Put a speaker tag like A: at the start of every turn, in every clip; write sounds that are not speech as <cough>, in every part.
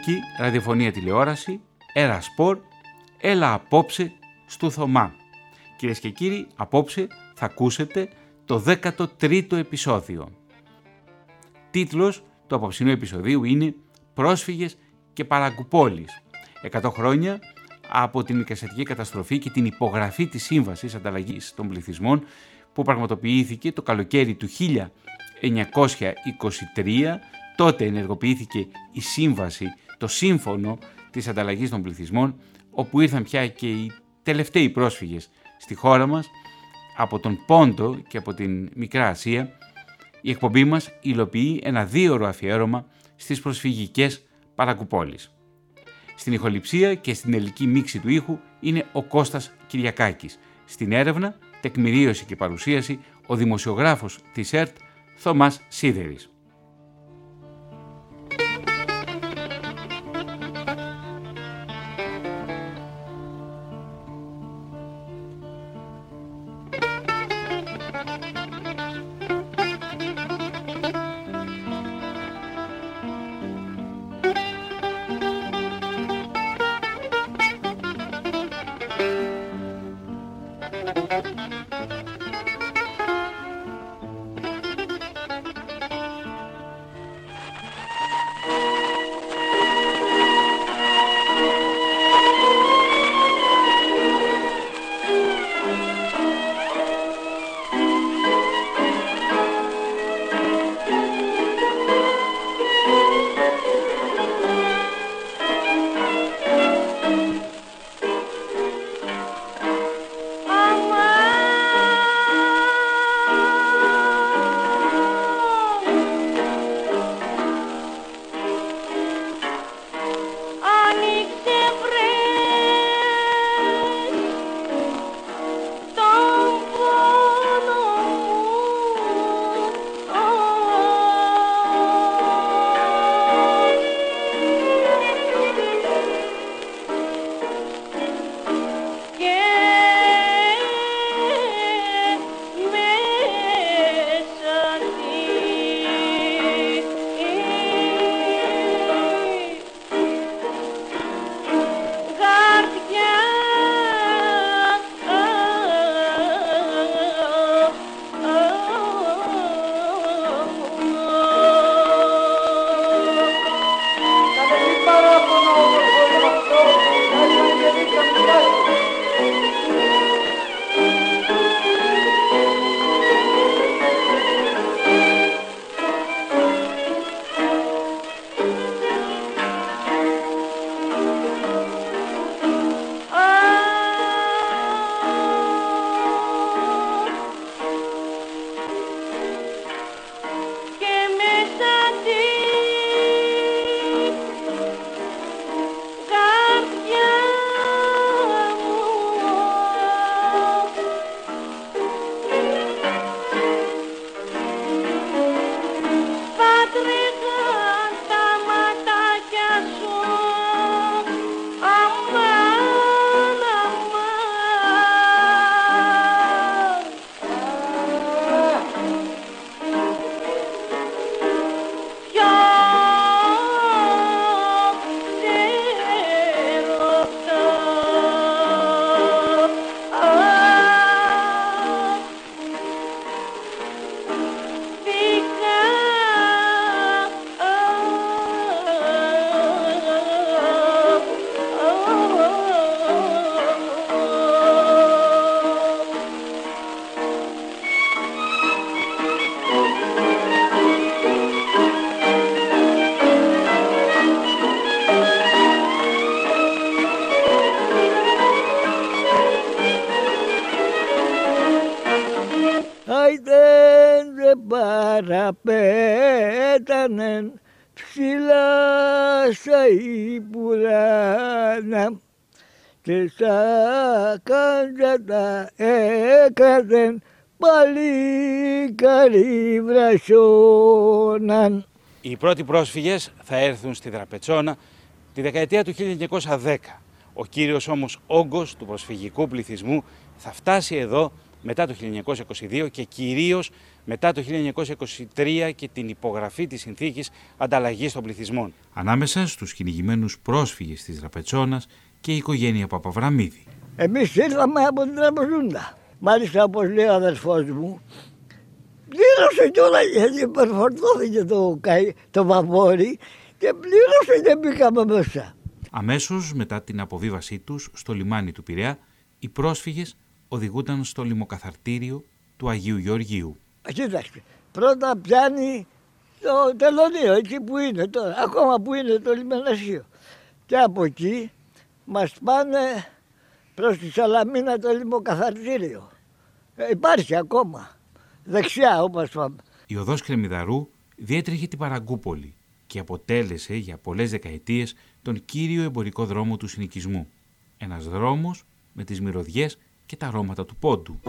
A: ελληνική ραδιοφωνία τηλεόραση, Έρα Σπορ, έλα απόψε στο Θωμά. Κυρίες και κύριοι, απόψε θα ακούσετε το 13ο επεισόδιο. Τίτλος του απόψινού επεισοδίου είναι «Πρόσφυγες και παραγκουπόλεις». 100 χρόνια από την οικασιατική καταστροφή και την υπογραφή της Σύμβασης Ανταλλαγής των Πληθυσμών που πραγματοποιήθηκε το καλοκαίρι του 1923. Τότε ενεργοποιήθηκε η Σύμβαση, το Σύμφωνο της Ανταλλαγής των Πληθυσμών, όπου ήρθαν πια και οι τελευταίοι πρόσφυγες στη χώρα μας από τον Πόντο και από την Μικρά Ασία. Η εκπομπή μας υλοποιεί ένα δίωρο αφιέρωμα στις προσφυγικές παρακουπόλεις. Στην ηχοληψία και στην ελληνική μίξη του ήχου είναι ο Κώστας Κυριακάκης. Στην έρευνα, τεκμηρίωση και παρουσίαση ο δημοσιογράφος της ΕΡΤ Θωμάς Σίδερης.
B: Στα υπουράνα και στα τα έκραζεν πάλι βρασόναν.
A: Οι πρώτοι πρόσφυγες θα έρθουν στη Δραπετσόνα τη δεκαετία του 1910. Ο κύριος όμως όγκος του προσφυγικού πληθυσμού θα φτάσει εδώ μετά το 1922 και κυρίως
C: μετά το 1923 και την υπογραφή της συνθήκης ανταλλαγής των πληθυσμών. Ανάμεσα στους κυνηγημένους πρόσφυγες της Ραπετσόνας και η οικογένεια Παπαβραμίδη.
B: Εμείς ήρθαμε από την Τραμπεζούντα. Μάλιστα όπως λέει ο αδερφός μου, πλήρωσε κιόλα γιατί υπερφορτώθηκε το, το βαπόρι και πλήρωσε και μπήκαμε μέσα.
C: Αμέσως μετά την αποβίβασή τους στο λιμάνι του Πειραιά, οι πρόσφυγες οδηγούνταν στο λιμοκαθαρτήριο του Αγίου Γεωργίου.
B: Κοίταξε, πρώτα πιάνει το τελωνίο, εκεί που είναι τώρα, ακόμα που είναι το λιμενασίο. Και από εκεί μας πάνε προς τη Σαλαμίνα το λιμοκαθαρτήριο. Ε, υπάρχει ακόμα, δεξιά όπως πάμε.
C: Η οδός Κρεμιδαρού διέτρεχε την Παραγκούπολη και αποτέλεσε για πολλές δεκαετίες τον κύριο εμπορικό δρόμο του συνοικισμού. Ένας δρόμος με τις μυρωδιές και τα αρώματα του πόντου.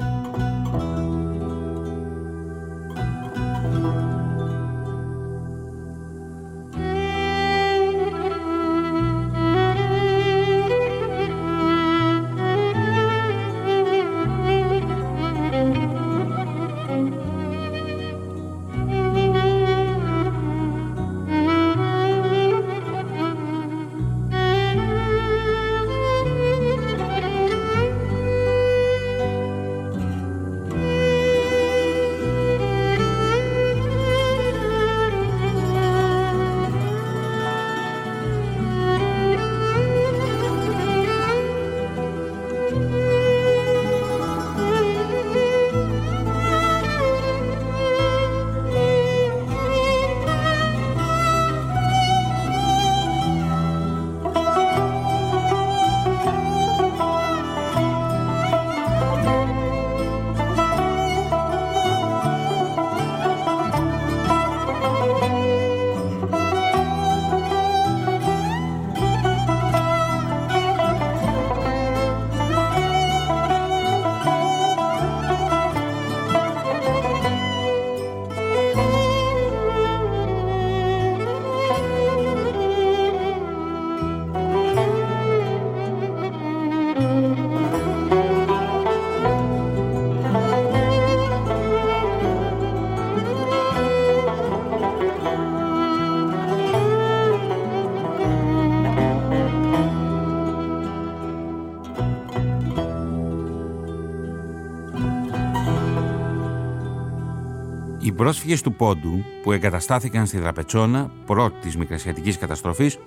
C: Πρόσφυγες του Πόντου που εγκαταστάθηκαν στη Δραπετσόνα πρώτη της Μικρασιατικής καταστροφής,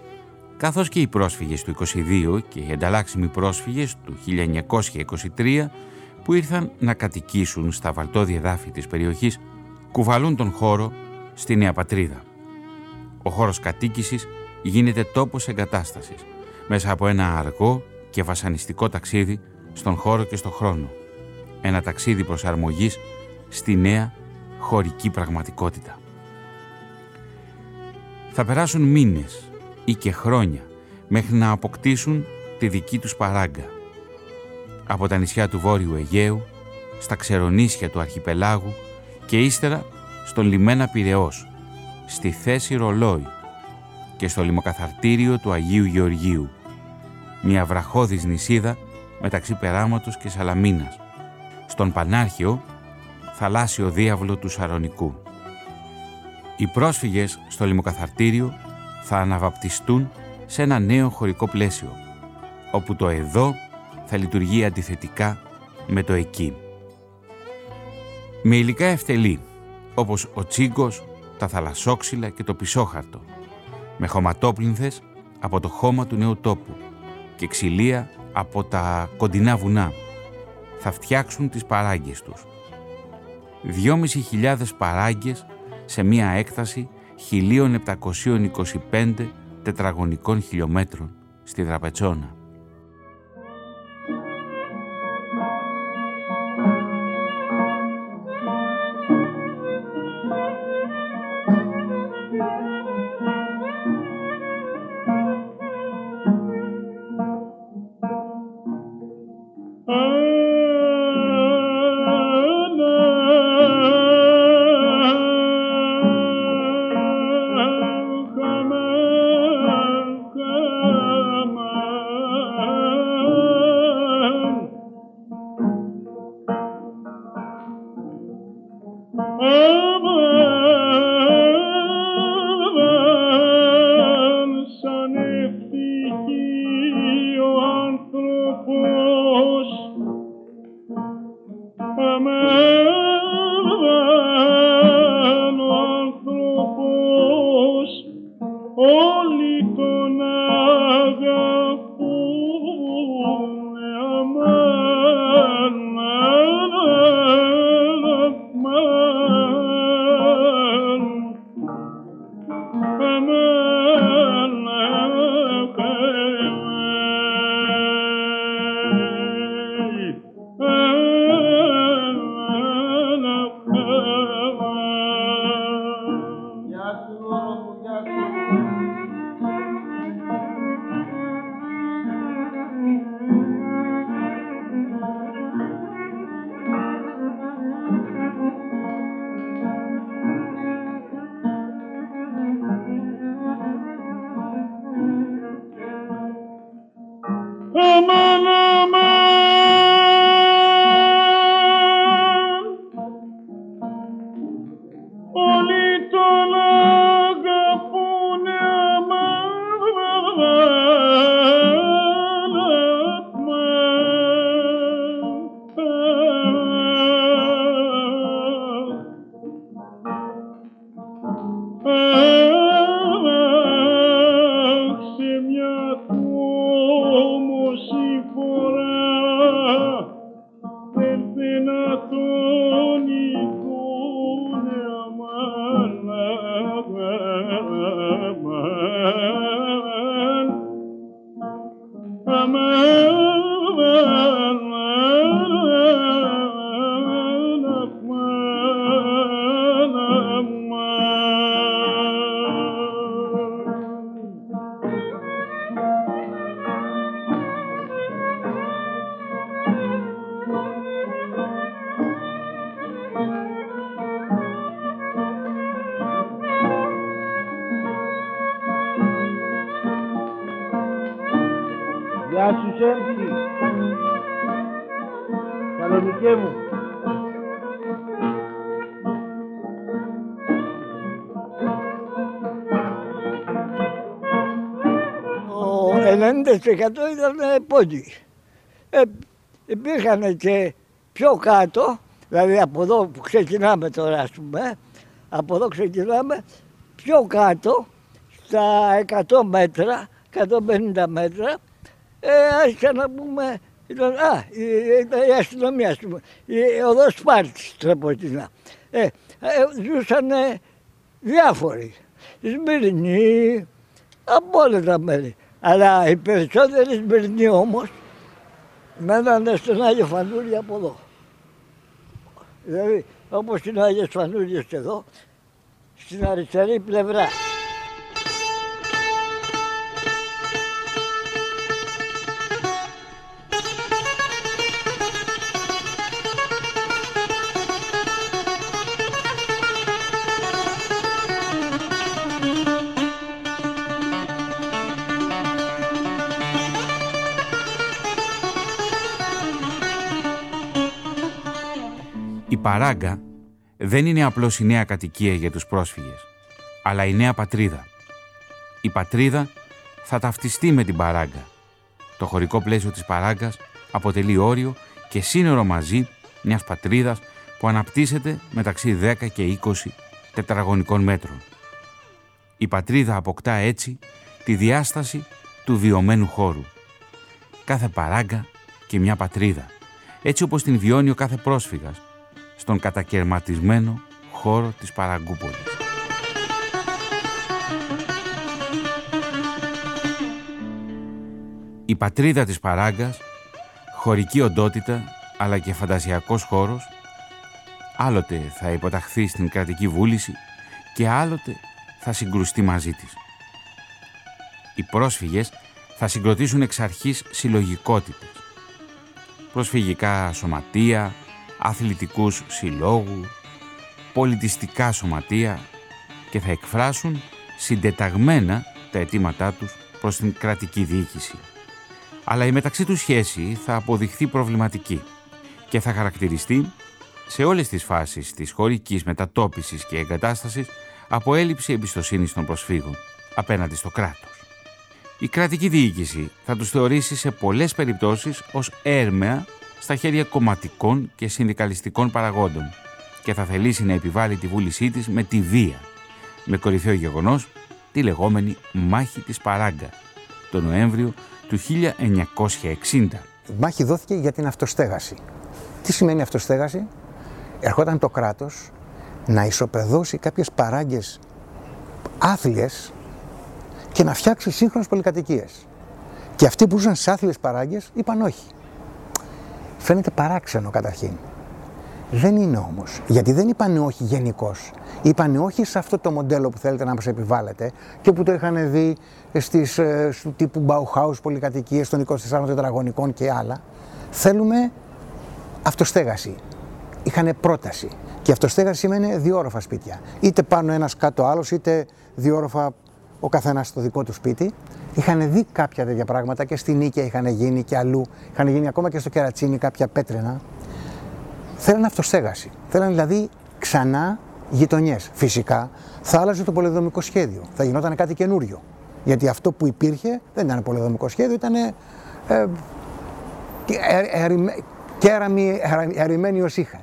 C: καθώς και οι πρόσφυγες του 22 και οι ενταλλάξιμοι πρόσφυγες του 1923 που ήρθαν να κατοικήσουν στα βαλτόδια εδάφη της περιοχής, κουβαλούν τον χώρο στη Νέα Πατρίδα. Ο χώρος κατοίκησης γίνεται τόπος εγκατάστασης, μέσα από ένα αργό και βασανιστικό ταξίδι στον χώρο και στο χρόνο. Ένα ταξίδι προσαρμογής στη νέα χωρική πραγματικότητα. Θα περάσουν μήνες ή και χρόνια μέχρι να αποκτήσουν τη δική τους παράγκα. Από τα νησιά του Βόρειου Αιγαίου, στα ξερονίσια του Αρχιπελάγου και ύστερα στον λιμένα Πυραιός, στη θέση Ρολόι και στο λιμοκαθαρτήριο του Αγίου Γεωργίου, μια βραχώδης νησίδα μεταξύ Περάματος και Σαλαμίνας, στον Πανάρχιο θαλάσσιο διάβλο του Σαρονικού. Οι πρόσφυγες στο λιμοκαθαρτήριο θα αναβαπτιστούν σε ένα νέο χωρικό πλαίσιο, όπου το εδώ θα λειτουργεί αντιθετικά με το εκεί. Με υλικά ευτελή, όπως ο τσίγκος, τα θαλασσόξυλα και το πισόχαρτο, με χωματόπλυνθες από το χώμα του νέου τόπου και ξυλία από τα κοντινά βουνά, θα φτιάξουν τις παράγκες τους 2.500 παράγκες σε μία έκταση 1.725 τετραγωνικών χιλιόμετρων στη Δραπετσόνα.
B: Ήταν πόντι. Ε, υπήρχαν και πιο κάτω, δηλαδή από εδώ που ξεκινάμε τώρα ας πούμε, από εδώ ξεκινάμε πιο κάτω, στα 100 μέτρα, 150 μέτρα, ε, άρχισαν να πούμε, ήταν, α, η, η αστυνομία, ας πούμε, η οδός Σπάρτης, τρεποτινά. Ε, ε, ζούσαν διάφοροι, Σμυρνοί, από όλα τα μέρη. Αλλά οι περισσότεροι Σμυρνοί όμως μένανε στον Άγιο Φανούρι από εδώ. Δηλαδή όπως είναι ο Άγιος Φανούριος εδώ, στην αριστερή πλευρά.
C: Παράγκα δεν είναι απλώς η νέα κατοικία για τους πρόσφυγες, αλλά η νέα πατρίδα. Η πατρίδα θα ταυτιστεί με την Παράγκα. Το χωρικό πλαίσιο της Παράγκας αποτελεί όριο και σύνορο μαζί μιας πατρίδας που αναπτύσσεται μεταξύ 10 και 20 τετραγωνικών μέτρων. Η πατρίδα αποκτά έτσι τη διάσταση του βιωμένου χώρου. Κάθε παράγκα και μια πατρίδα, έτσι όπως την βιώνει ο κάθε πρόσφυγας, στον κατακαιρματισμένο χώρο της Παραγκούπολης. Η πατρίδα της Παράγκας, χωρική οντότητα αλλά και φαντασιακός χώρος, άλλοτε θα υποταχθεί στην κρατική βούληση και άλλοτε θα συγκρουστεί μαζί της. Οι πρόσφυγες θα συγκροτήσουν εξ αρχής συλλογικότητες. Προσφυγικά σωματεία, αθλητικούς συλλόγου, πολιτιστικά σωματεία και θα εκφράσουν συντεταγμένα τα αιτήματά τους προς την κρατική διοίκηση. Αλλά η μεταξύ τους σχέση θα αποδειχθεί προβληματική και θα χαρακτηριστεί σε όλες τις φάσεις της χωρικής μετατόπισης και εγκατάστασης από έλλειψη εμπιστοσύνης των προσφύγων απέναντι στο κράτος. Η κρατική διοίκηση θα τους θεωρήσει σε πολλές περιπτώσεις ως έρμεα στα χέρια κομματικών και συνδικαλιστικών παραγόντων και θα θελήσει να επιβάλλει τη βούλησή της με τη βία, με κορυφαίο γεγονός τη λεγόμενη μάχη της Παράγκα, το Νοέμβριο του 1960.
D: Η μάχη δόθηκε για την αυτοστέγαση. Τι σημαίνει αυτοστέγαση; Ερχόταν το κράτος να ισοπεδώσει κάποιες παράγκες άθλιες και να φτιάξει σύγχρονες πολυκατοικίες. Και αυτοί που ζούσαν σε άθλιες παράγκες είπαν όχι. Φαίνεται παράξενο καταρχήν. Δεν είναι όμως, γιατί δεν είπαν όχι γενικώς. Είπαν όχι σε αυτό το μοντέλο που θέλετε να μας επιβάλλετε και που το είχαν δει στις ε, τύπου Bauhaus πολυκατοικίες των 24 τετραγωνικών και άλλα. Θέλουμε αυτοστέγαση. Είχαν πρόταση. Και αυτοστέγαση σημαίνει δύο όροφα σπίτια. Είτε πάνω ένας κάτω άλλος, είτε δύο όροφα ο καθένα στο δικό του σπίτι. Είχαν δει κάποια τέτοια πράγματα και στην Νίκαια είχαν γίνει και αλλού. Είχαν γίνει ακόμα και στο Κερατσίνι κάποια πέτρινα. Θέλανε αυτοστέγαση. Θέλανε δηλαδή ξανά γειτονιέ. Φυσικά θα άλλαζε το πολεδομικό σχέδιο. Θα γινόταν κάτι καινούριο. Γιατί αυτό που υπήρχε δεν ήταν πολεδομικό σχέδιο, ήταν ε, ε, κέραμοι ερημμένοι ω είχα.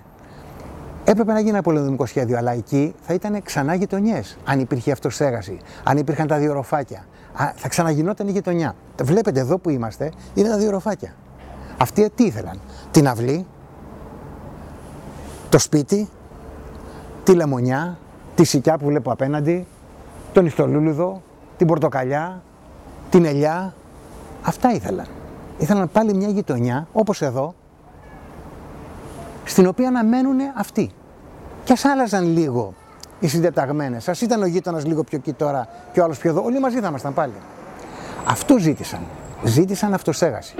D: Έπρεπε να γίνει ένα πολυδομικό σχέδιο, αλλά εκεί θα ήταν ξανά γειτονιές. Αν υπήρχε αυτοστέγαση, αν υπήρχαν τα δύο ροφάκια, θα ξαναγινόταν η γειτονιά. Βλέπετε εδώ που είμαστε, είναι τα δύο ροφάκια. Αυτοί τι ήθελαν, την αυλή, το σπίτι, τη λεμονιά, τη σικιά που βλέπω απέναντι, τον ιστολούλουδο, την πορτοκαλιά, την ελιά. Αυτά ήθελαν. Ήθελαν πάλι μια γειτονιά, όπως εδώ, στην οποία να μένουν αυτοί. Και ας άλλαζαν λίγο οι συντεταγμένες. Α ήταν ο γείτονας λίγο πιο εκεί τώρα και ο άλλος πιο εδώ. Όλοι μαζί θα ήμασταν πάλι. Αυτό ζήτησαν. Ζήτησαν αυτοσέγαση.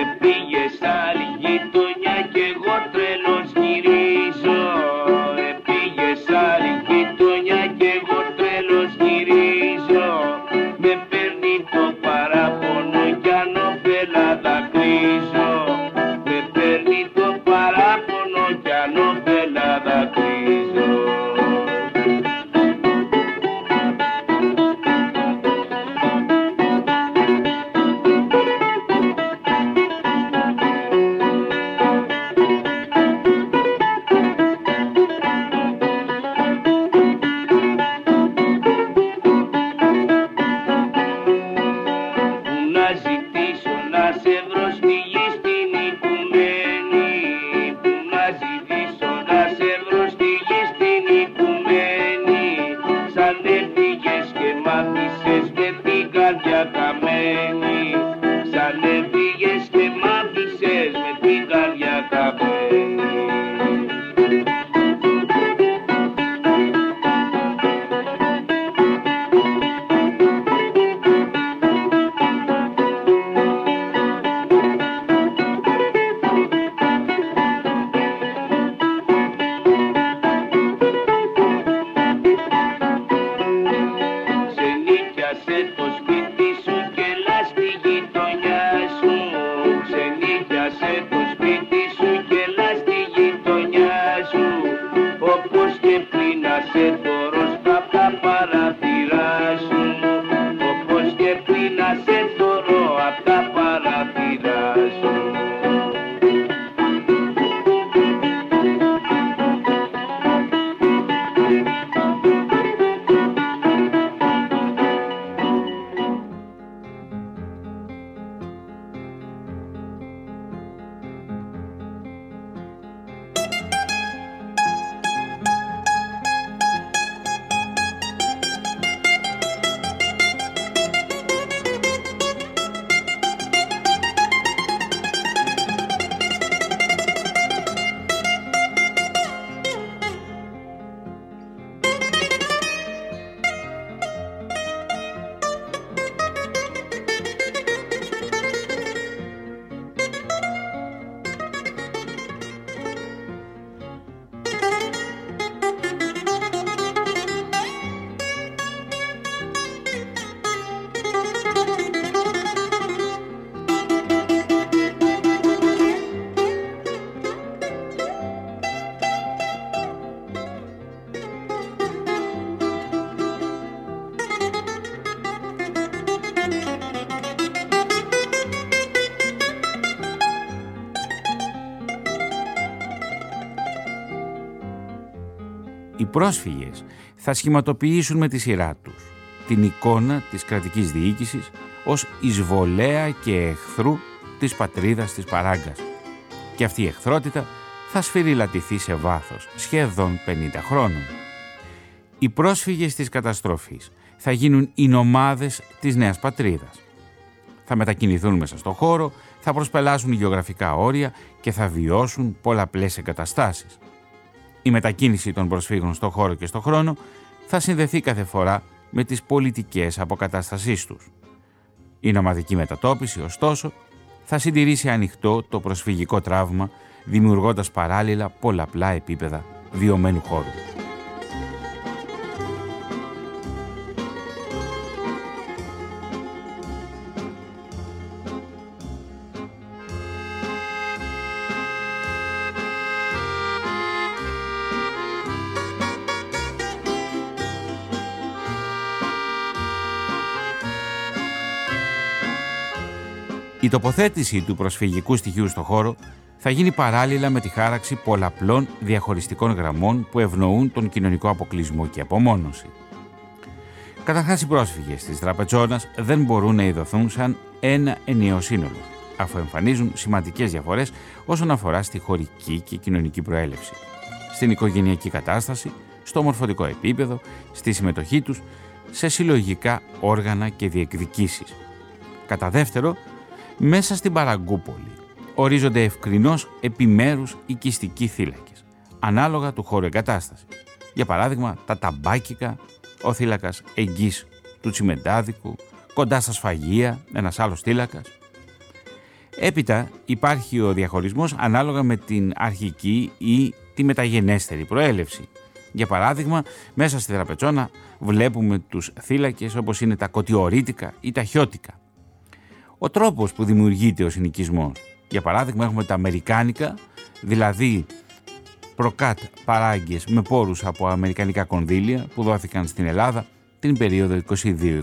E: Να
C: πρόσφυγες θα σχηματοποιήσουν με τη σειρά τους την εικόνα της κρατικής διοίκησης ως εισβολέα και εχθρού της πατρίδας της παράγκας. Και αυτή η εχθρότητα θα σφυριλατηθεί σε βάθος σχεδόν 50 χρόνων. Οι πρόσφυγες της καταστροφής θα γίνουν οι νομάδες της νέας πατρίδας. Θα μετακινηθούν μέσα στο χώρο, θα προσπελάσουν γεωγραφικά όρια και θα βιώσουν πολλαπλές εγκαταστάσεις. Η μετακίνηση των προσφύγων στο χώρο και στο χρόνο θα συνδεθεί κάθε φορά με τις πολιτικές αποκατάστασής τους. Η νομαδική μετατόπιση, ωστόσο, θα συντηρήσει ανοιχτό το προσφυγικό τραύμα, δημιουργώντας παράλληλα πολλαπλά επίπεδα βιωμένου χώρου. Τοποθέτηση του προσφυγικού στοιχείου στο χώρο θα γίνει παράλληλα με τη χάραξη πολλαπλών διαχωριστικών γραμμών που ευνοούν τον κοινωνικό αποκλεισμό και απομόνωση. Καταρχάς, οι πρόσφυγες της Τραπετσόνα δεν μπορούν να ειδωθούν σαν ένα ενιαίο σύνολο, αφού εμφανίζουν σημαντικές διαφορές όσον αφορά στη χωρική και κοινωνική προέλευση, στην οικογενειακή κατάσταση, στο μορφωτικό επίπεδο, στη συμμετοχή τους σε συλλογικά όργανα και διεκδικήσεις. Κατά δεύτερο, μέσα στην Παραγκούπολη ορίζονται ευκρινώς επιμέρους οικιστικοί θύλακες, ανάλογα του χώρου εγκατάστασης. Για παράδειγμα, τα ταμπάκικα, ο θύλακας εγγύς του τσιμεντάδικου, κοντά στα σφαγεία, ένας άλλος θύλακας. Έπειτα υπάρχει ο διαχωρισμός ανάλογα με την αρχική ή τη μεταγενέστερη προέλευση. Για παράδειγμα, μέσα στη Δραπετσόνα βλέπουμε τους θύλακες όπως είναι τα κοτιορίτικα ή τα χιώτικα ο τρόπος που δημιουργείται ο συνοικισμός. Για παράδειγμα έχουμε τα αμερικάνικα, δηλαδή προκάτ παράγκες με πόρους από αμερικανικά κονδύλια που δόθηκαν στην Ελλάδα την περίοδο 22-24.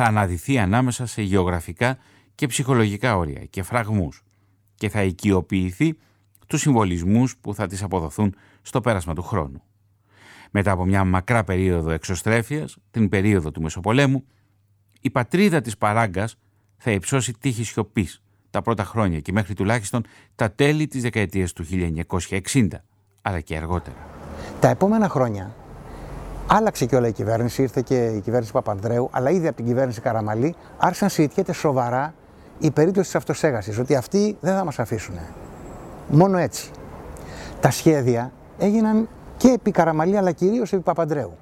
C: Θα αναδυθεί ανάμεσα σε γεωγραφικά και ψυχολογικά όρια και φραγμούς και θα οικειοποιηθεί τους συμβολισμούς που θα της αποδοθούν στο πέρασμα του χρόνου. Μετά από μια μακρά περίοδο εξωστρέφειας, την περίοδο του Μεσοπολέμου, η πατρίδα της παράγκας θα υψώσει τύχη σιωπής τα πρώτα χρόνια και μέχρι τουλάχιστον τα τέλη της δεκαετίας του 1960, αλλά και αργότερα.
D: Τα επόμενα χρόνια άλλαξε και όλα η κυβέρνηση, ήρθε και η κυβέρνηση Παπανδρέου, αλλά ήδη από την κυβέρνηση Καραμαλή άρχισε να συζητιέται σοβαρά η περίπτωση της αυτοσέγασης, ότι αυτοί δεν θα μας αφήσουν. Μόνο έτσι. Τα σχέδια έγιναν και επί Καραμαλή, αλλά κυρίως επί Παπανδρέου.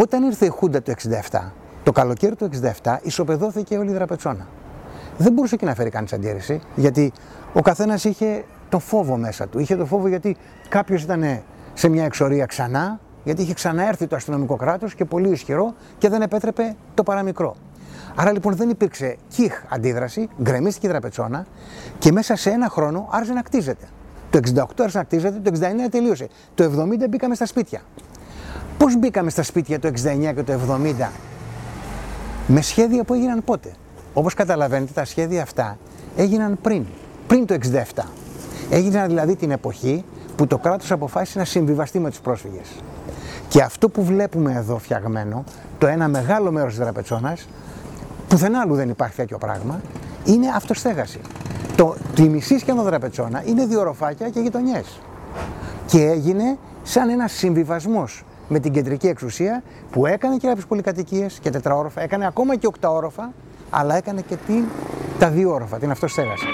D: Όταν ήρθε η Χούντα το 67, το καλοκαίρι του 67, ισοπεδώθηκε όλη η δραπετσόνα. Δεν μπορούσε και να φέρει κανείς αντίρρηση, γιατί ο καθένας είχε το φόβο μέσα του. Είχε το φόβο γιατί κάποιος ήταν σε μια εξορία ξανά, γιατί είχε ξαναέρθει το αστυνομικό κράτος και πολύ ισχυρό και δεν επέτρεπε το παραμικρό. Άρα λοιπόν δεν υπήρξε κιχ αντίδραση, γκρεμίστηκε η δραπετσόνα και μέσα σε ένα χρόνο άρχισε να κτίζεται. Το 68 άρχισε να κτίζεται, το 69 τελείωσε. Το 70 μπήκαμε στα σπίτια. Πώς μπήκαμε στα σπίτια το 69 και το 70, με σχέδια που έγιναν πότε; Όπως καταλαβαίνετε, τα σχέδια αυτά έγιναν πριν, πριν το 67. Έγιναν δηλαδή την εποχή που το κράτος αποφάσισε να συμβιβαστεί με τους πρόσφυγες. Και αυτό που βλέπουμε εδώ φτιαγμένο, το ένα μεγάλο μέρος της δραπετσόνας, πουθενά άλλου δεν υπάρχει τέτοιο πράγμα, είναι αυτοστέγαση. Το, τη μισή σχεδόν δραπετσόνα είναι δύο οροφάκια και γειτονιές. Και έγινε σαν ένας συμβιβασμός με την κεντρική εξουσία που έκανε και κάποιες πολυκατοικίες και τετραόροφα, έκανε ακόμα και οκταόροφα, αλλά έκανε και την, τα δύο όροφα, την αυτοστέγαση.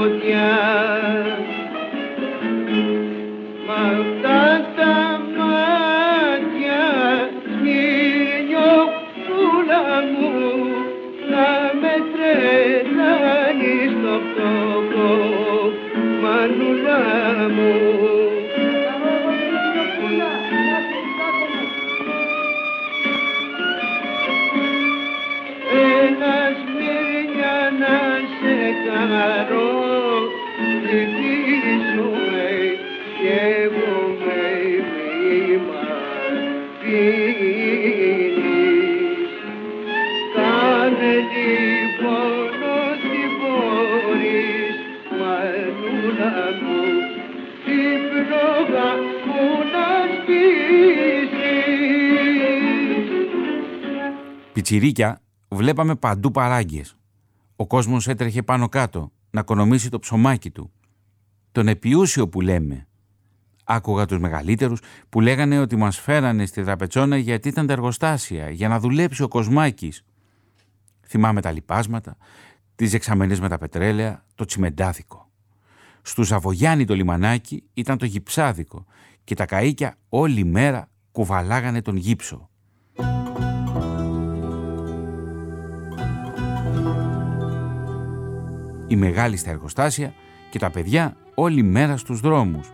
F: Φωτιά. Μ'
C: Πιτσιρίκια βλέπαμε παντού παράγκες. Ο κόσμος έτρεχε πάνω κάτω να οικονομήσει το ψωμάκι του. Τον επιούσιο που λέμε. Άκουγα τους μεγαλύτερους που λέγανε ότι μας φέρανε στη τραπετσόνα γιατί ήταν τα εργοστάσια, για να δουλέψει ο κοσμάκης. Θυμάμαι τα λιπάσματα, τις εξαμενές με τα πετρέλαια, το τσιμεντάδικο. Στου Ζαβογιάννη το λιμανάκι ήταν το γυψάδικο και τα καΐκια όλη μέρα κουβαλάγανε τον γύψο. Οι μεγάλοι στα εργοστάσια και τα παιδιά όλη μέρα στους δρόμους.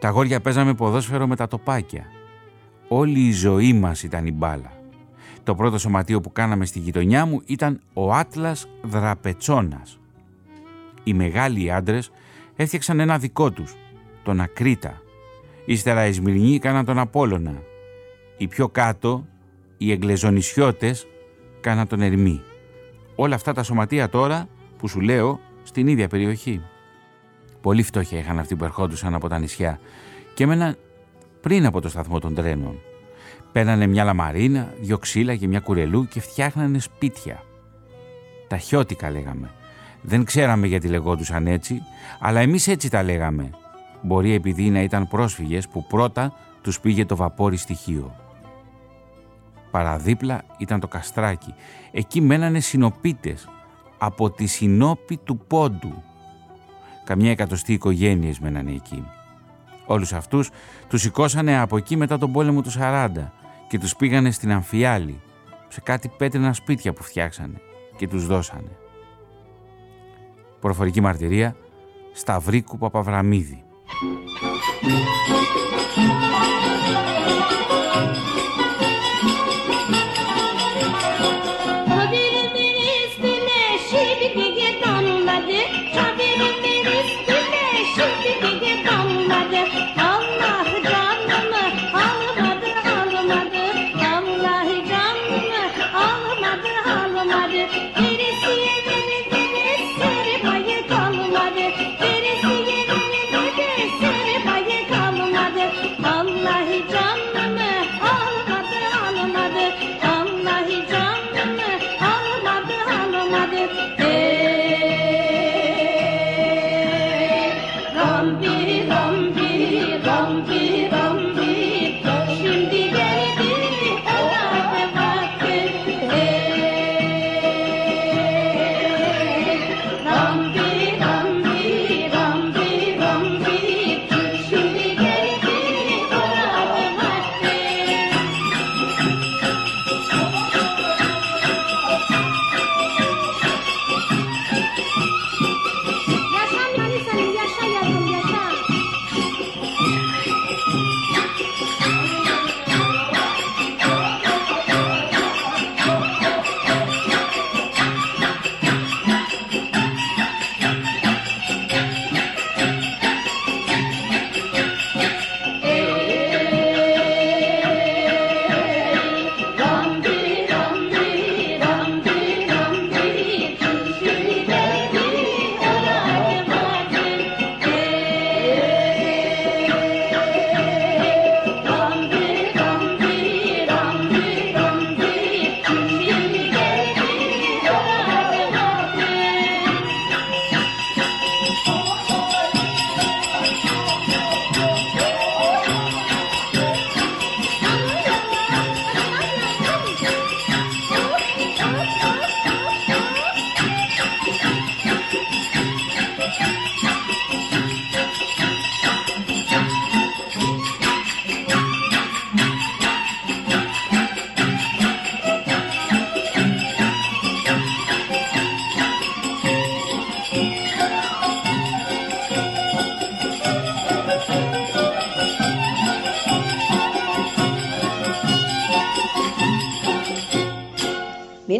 C: Τα αγόρια παίζαμε ποδόσφαιρο με τα τοπάκια. Όλη η ζωή μας ήταν η μπάλα. Το πρώτο σωματείο που κάναμε στη γειτονιά μου ήταν ο Άτλας Δραπετσόνας. Οι μεγάλοι άντρες έφτιαξαν ένα δικό τους, τον Ακρίτα. Ύστερα οι Σμυρνοί κάναν τον Απόλλωνα. Οι πιο κάτω, οι Εγκλεζονισιώτες, κάναν τον Ερμή. Όλα αυτά τα σωματεία τώρα που σου λέω στην ίδια περιοχή. Πολύ φτώχεια είχαν αυτοί που ερχόντουσαν από τα νησιά και έμεναν πριν από το σταθμό των τρένων. Παίρνανε μια λαμαρίνα, δυο ξύλα και μια κουρελού και φτιάχνανε σπίτια. Τα χιώτικα λέγαμε. Δεν ξέραμε γιατί λεγόντουσαν έτσι, αλλά εμείς έτσι τα λέγαμε. Μπορεί επειδή να ήταν πρόσφυγες που πρώτα τους πήγε το βαπόρι στοιχείο. Παραδίπλα ήταν το καστράκι. Εκεί μένανε συνοπίτες από τη συνόπη του πόντου. Καμιά εκατοστή οικογένειες μένανε εκεί. Όλους αυτούς τους σηκώσανε από εκεί μετά τον πόλεμο του 40 και τους πήγανε στην Αμφιάλη, σε κάτι πέτρινα σπίτια που φτιάξανε και τους δώσανε. Προφορική μαρτυρία Σταυρίκου Παπαβραμίδη.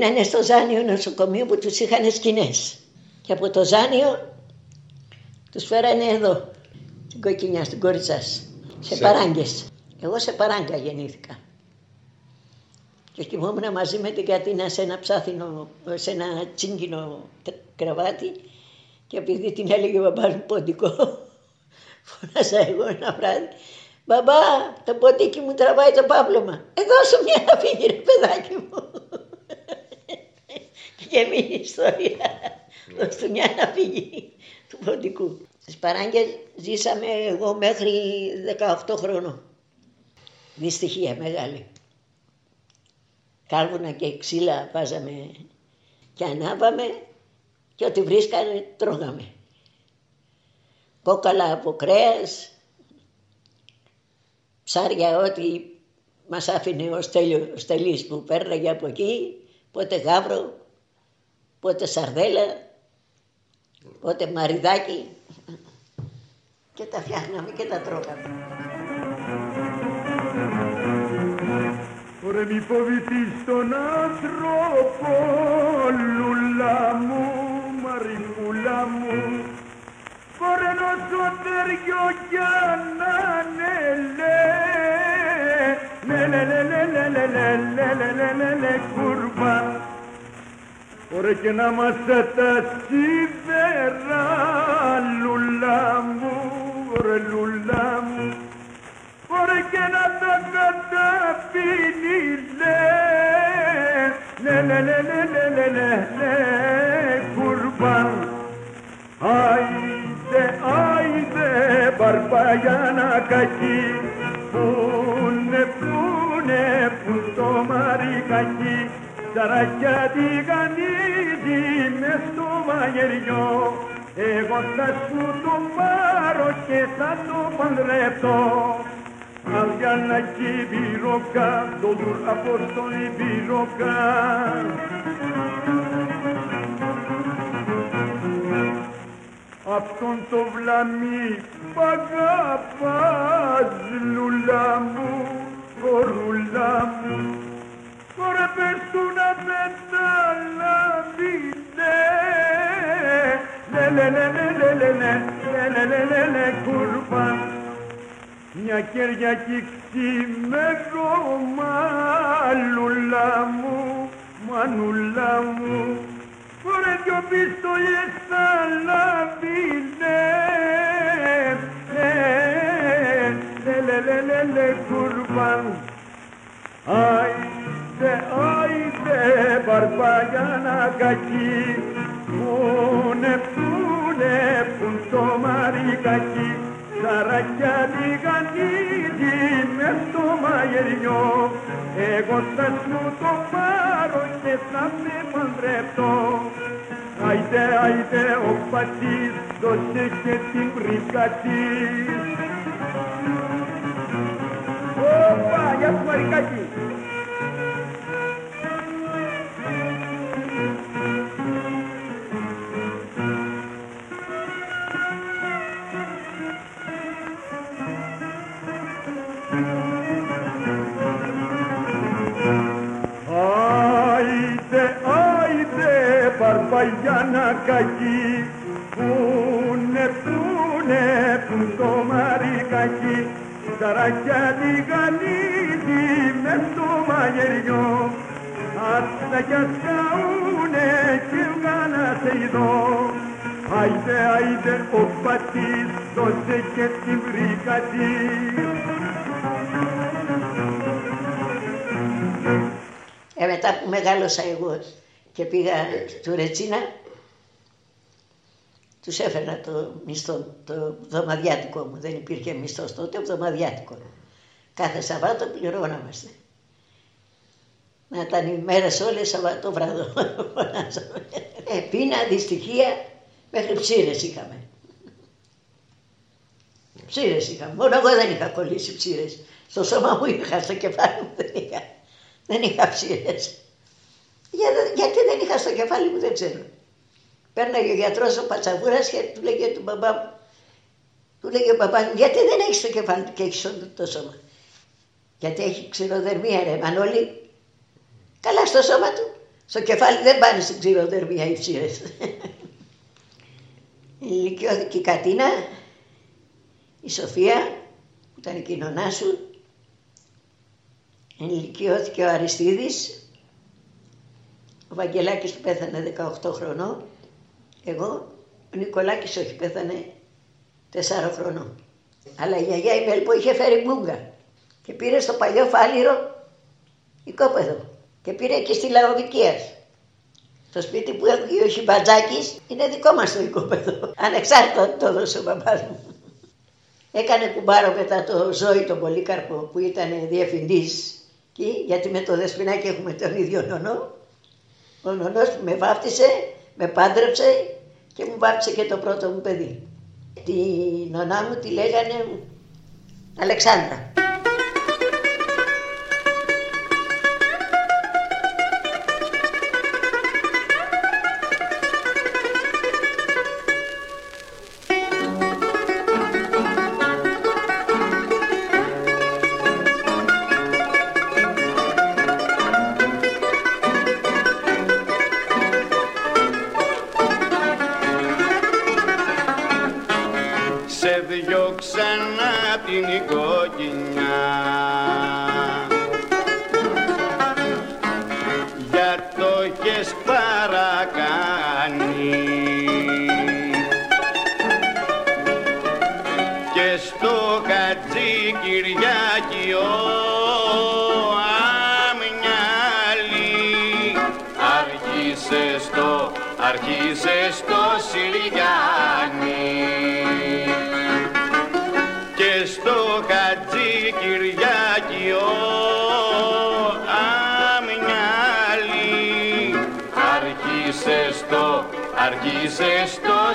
G: Μείνανε στο Ζάνιο νοσοκομείο που τους είχαν σκηνές. Και από το Ζάνιο τους φέρανε εδώ, στην Κοκκινιά, στην Κοριτσάς, σε,
H: Σε-
G: παράγκες. Εγώ σε παράγκα γεννήθηκα. Και κοιμόμουν μαζί με την Κατίνα σε ένα ψάθινο, σε ένα τσίγκινο τε- κρεβάτι και επειδή την έλεγε ο μπαμπάς μου ποντικό, <laughs> φώναζα εγώ ένα βράδυ «Μπαμπά, το ποντίκι μου τραβάει το πάπλωμα. Ε, δώσου μια να φύγει ρε παιδάκι μου». Και μείνει η ιστορία. Δώσ' του μια να φύγει του ποντικού. Στις παράγκες ζήσαμε εγώ μέχρι 18 χρονών. Δυστυχία μεγάλη. Κάλβουνα και ξύλα βάζαμε και ανάβαμε και ό,τι βρίσκανε τρώγαμε. Κόκαλα από κρέας, ψάρια ό,τι μας άφηνε ο, Στέλιο, ο Στελής που πέρναγε από εκεί, πότε γάβρο, πότε σαρδέλα, πότε μαριδάκι και τα φτιάχναμε και τα τρώγαμε.
I: Ωραία μη φοβηθείς τον άνθρωπο, λουλά μου, μαρικούλα μου. Ωραία νόσο τέριο για να ναι, λε, λε, λε, λε, λε, λε, λε, λε, λε, λε, λε, λε, λε, κουρβά. Ωραία και να είμαστε τα σίδερα λουλά μου, ωραία λουλά μου. Ωραία και να τα καταπίνεις λε, λε λε λε λε λε λε λε κουρμπάν. Άιντε, άιντε μπαρπαγιάνα κακή Πούνε, πούνε, πουν το μαρικακί σαρακιά τη γανίδι μες στο μαγειριό, εγώ θα σου το πάρω και θα το παντρευτώ. Αυγιανακή βυρώκα, το δουρ απόστολη βυρώκα. Αυτόν το βλαμί π' αγαπάς, λουλά μου, κορούλα μου. Τώρα πες του να δεν τα λάβει, ναι. Λε, λε, λε, λε, λε, λε, λε, λε, λε, λε, λε, λε, κουρβά. Μια Κυριακή ξημέρωμα, λουλά μου, μανούλα μου. Φορέ δυο πιστολιές θα λάβει, ναι, ναι, λε, λε, λε, λε, λε, κουρβά. Άιντε, άιντε, μπαρμπαγιάνα κακή, πούνε, πούνε, πουν το μαρικακί, σαρακιά τη γανίδι μες στο μαγειριό, εγώ θα σου το πάρω και θα σε παντρευτώ. Άιντε, άιντε, ο πατής, δώσε και την πρίκα της. Όπα, γεια σου Μαρικάκη. Μπαρμπαγιάνα κακή, πούνε, πούνε, πουν το μαρικακί, σαρακιά τη γανίδι μες στο μαγειριό, άστα κι ασκαούνε και βγάλα σε ειδώ. Άιντε, άιντε, ο πατής, δώσε και την βρήκα της.
G: Ε, μετά που μεγάλωσα εγώ και πήγα του Ρετσίνα, τους έφερα το μισθό, το βδομαδιάτικο μου. Δεν υπήρχε μισθός τότε, βδομαδιάτικο. Κάθε Σαββάτο πληρώναμαστε. Να ήταν οι μέρες όλες Σαββάτο βράδο. φωνάζαμε. <laughs> ε, πείνα, δυστυχία, μέχρι ψήρες είχαμε. Ψήρες είχα. Μόνο εγώ δεν είχα κολλήσει ψήρες. Στο σώμα μου είχα, στο κεφάλι μου δεν είχα. Δεν είχα ψήρες. Για, γιατί δεν είχα στο κεφάλι μου δεν ξέρω. Πέρναγε ο γιατρός ο Πατσαβούρας και του λέγε του μπαμπά μου, του λέγε ο μπαμπάς μου, γιατί δεν έχεις το κεφάλι του και έχεις όλο το σώμα; Γιατί έχει ξηροδερμία ρε Μανώλη. Καλά στο σώμα του. Στο κεφάλι δεν πάνε στην ξηροδερμία οι ψήρες. Ενηλικιώθηκε <laughs> η Κατίνα, η Σοφία, που ήταν η κοινωνά σου. Ενηλικιώθηκε ο Αριστίδης, ο Βαγγελάκης που πέθανε 18 χρονών. Εγώ, ο Νικολάκης όχι, πέθανε 4 χρονών. Αλλά η γιαγιά η Μέλπο είχε φέρει μούγκα και πήρε στο παλιό φάληρο οικόπεδο και πήρε και στη Λαοδικίας. Το σπίτι που έχει ο Χιμπατζάκης είναι δικό μας το οικόπεδο. Ανεξάρτητα το έδωσε ο μπαμπάς μου. Έκανε κουμπάρο μετά το Ζώη τον Πολύκαρπο που ήταν διευθυντής εκεί, γιατί με το Δεσποινάκι έχουμε τον ίδιο νονό. Ο νονός που με βάφτισε, με πάντρεψε και μου βάφτισε και το πρώτο μου παιδί. Τη νονά μου τη λέγανε Αλεξάνδρα.
J: Στο, άρχισε στο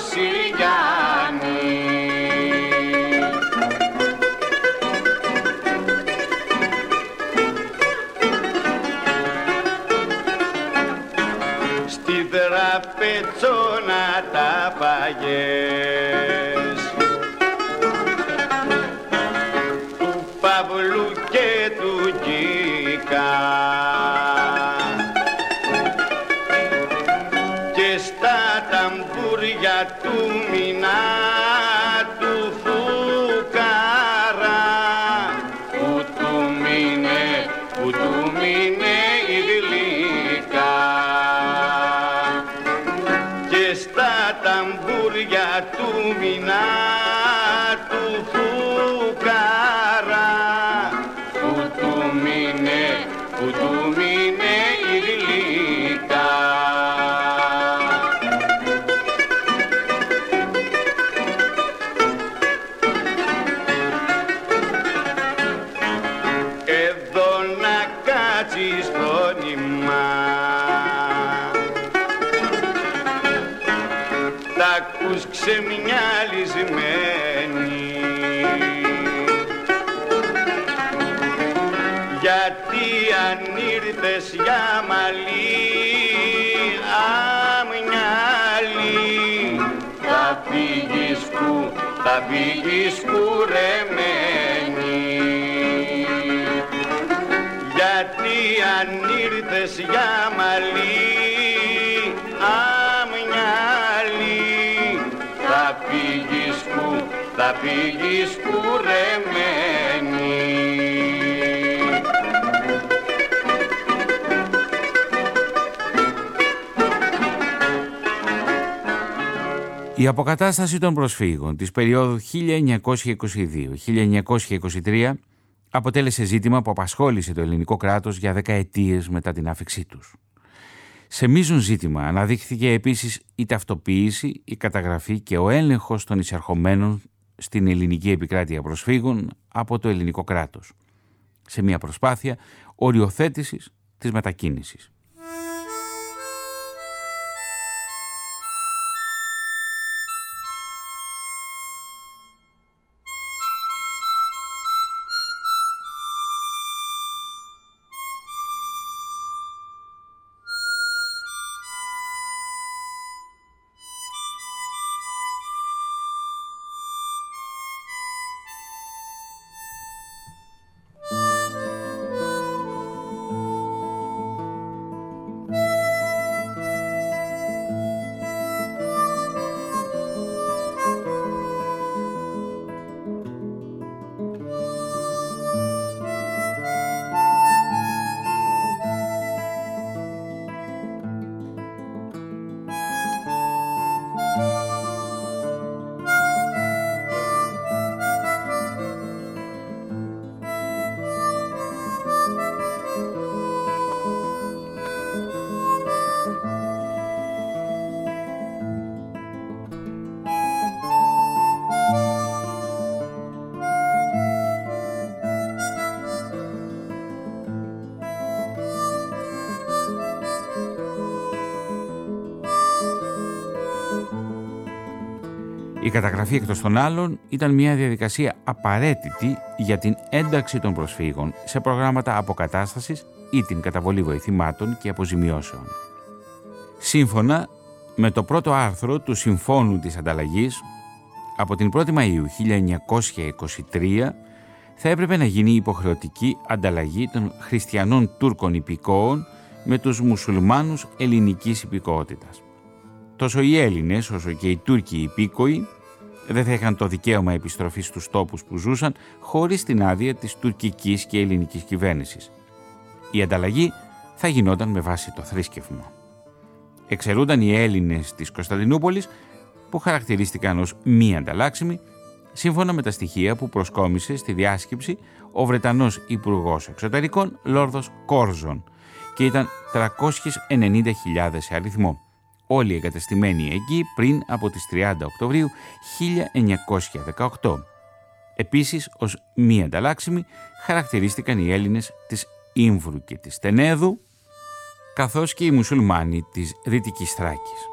J: θα φύγεις κουρεμένη γιατί αν ήρθες για μαλλί αμνιάλι θα φύγεις που, θα φύγεις κουρεμένη.
C: Η αποκατάσταση των προσφύγων της περίοδου 1922-1923 αποτέλεσε ζήτημα που απασχόλησε το ελληνικό κράτος για δεκαετίες μετά την άφηξή τους. Σε μείζον ζήτημα αναδείχθηκε επίσης η ταυτοποίηση, η καταγραφή και ο έλεγχος των εισερχομένων στην ελληνική επικράτεια προσφύγων από το ελληνικό κράτος. Σε μια προσπάθεια οριοθέτησης της μετακίνησης. Η καταγραφή εκτός των άλλων ήταν μια διαδικασία απαραίτητη για την ένταξη των προσφύγων σε προγράμματα αποκατάστασης ή την καταβολή βοηθημάτων και αποζημιώσεων. Σύμφωνα με το πρώτο άρθρο του Συμφώνου της Ανταλλαγής, από την 1η Μαΐου 1923 θα έπρεπε να γίνει υποχρεωτική ανταλλαγή των χριστιανών Τούρκων υπηκόων με τους μουσουλμάνους ελληνικής υπηκότητας. Τόσο οι Έλληνες όσο και οι Τούρκοι υπήκοοι δεν θα είχαν το δικαίωμα επιστροφής στους τόπους που ζούσαν χωρίς την άδεια της τουρκικής και ελληνικής κυβέρνησης. Η ανταλλαγή θα γινόταν με βάση το θρήσκευμα. Εξαιρούνταν οι Έλληνες της Κωνσταντινούπολης που χαρακτηρίστηκαν ως μη ανταλλάξιμοι σύμφωνα με τα στοιχεία που προσκόμισε στη διάσκεψη ο Βρετανός Υπουργός Εξωτερικών Λόρδος Κόρζον και ήταν 390.000 σε αριθμό όλοι εγκατεστημένοι εκεί πριν από τις 30 Οκτωβρίου 1918. Επίσης, ως μη ανταλλάξιμοι χαρακτηρίστηκαν οι Έλληνες της Ήμβρου και της Τενέδου, καθώς και οι μουσουλμάνοι της Δυτικής Θράκης.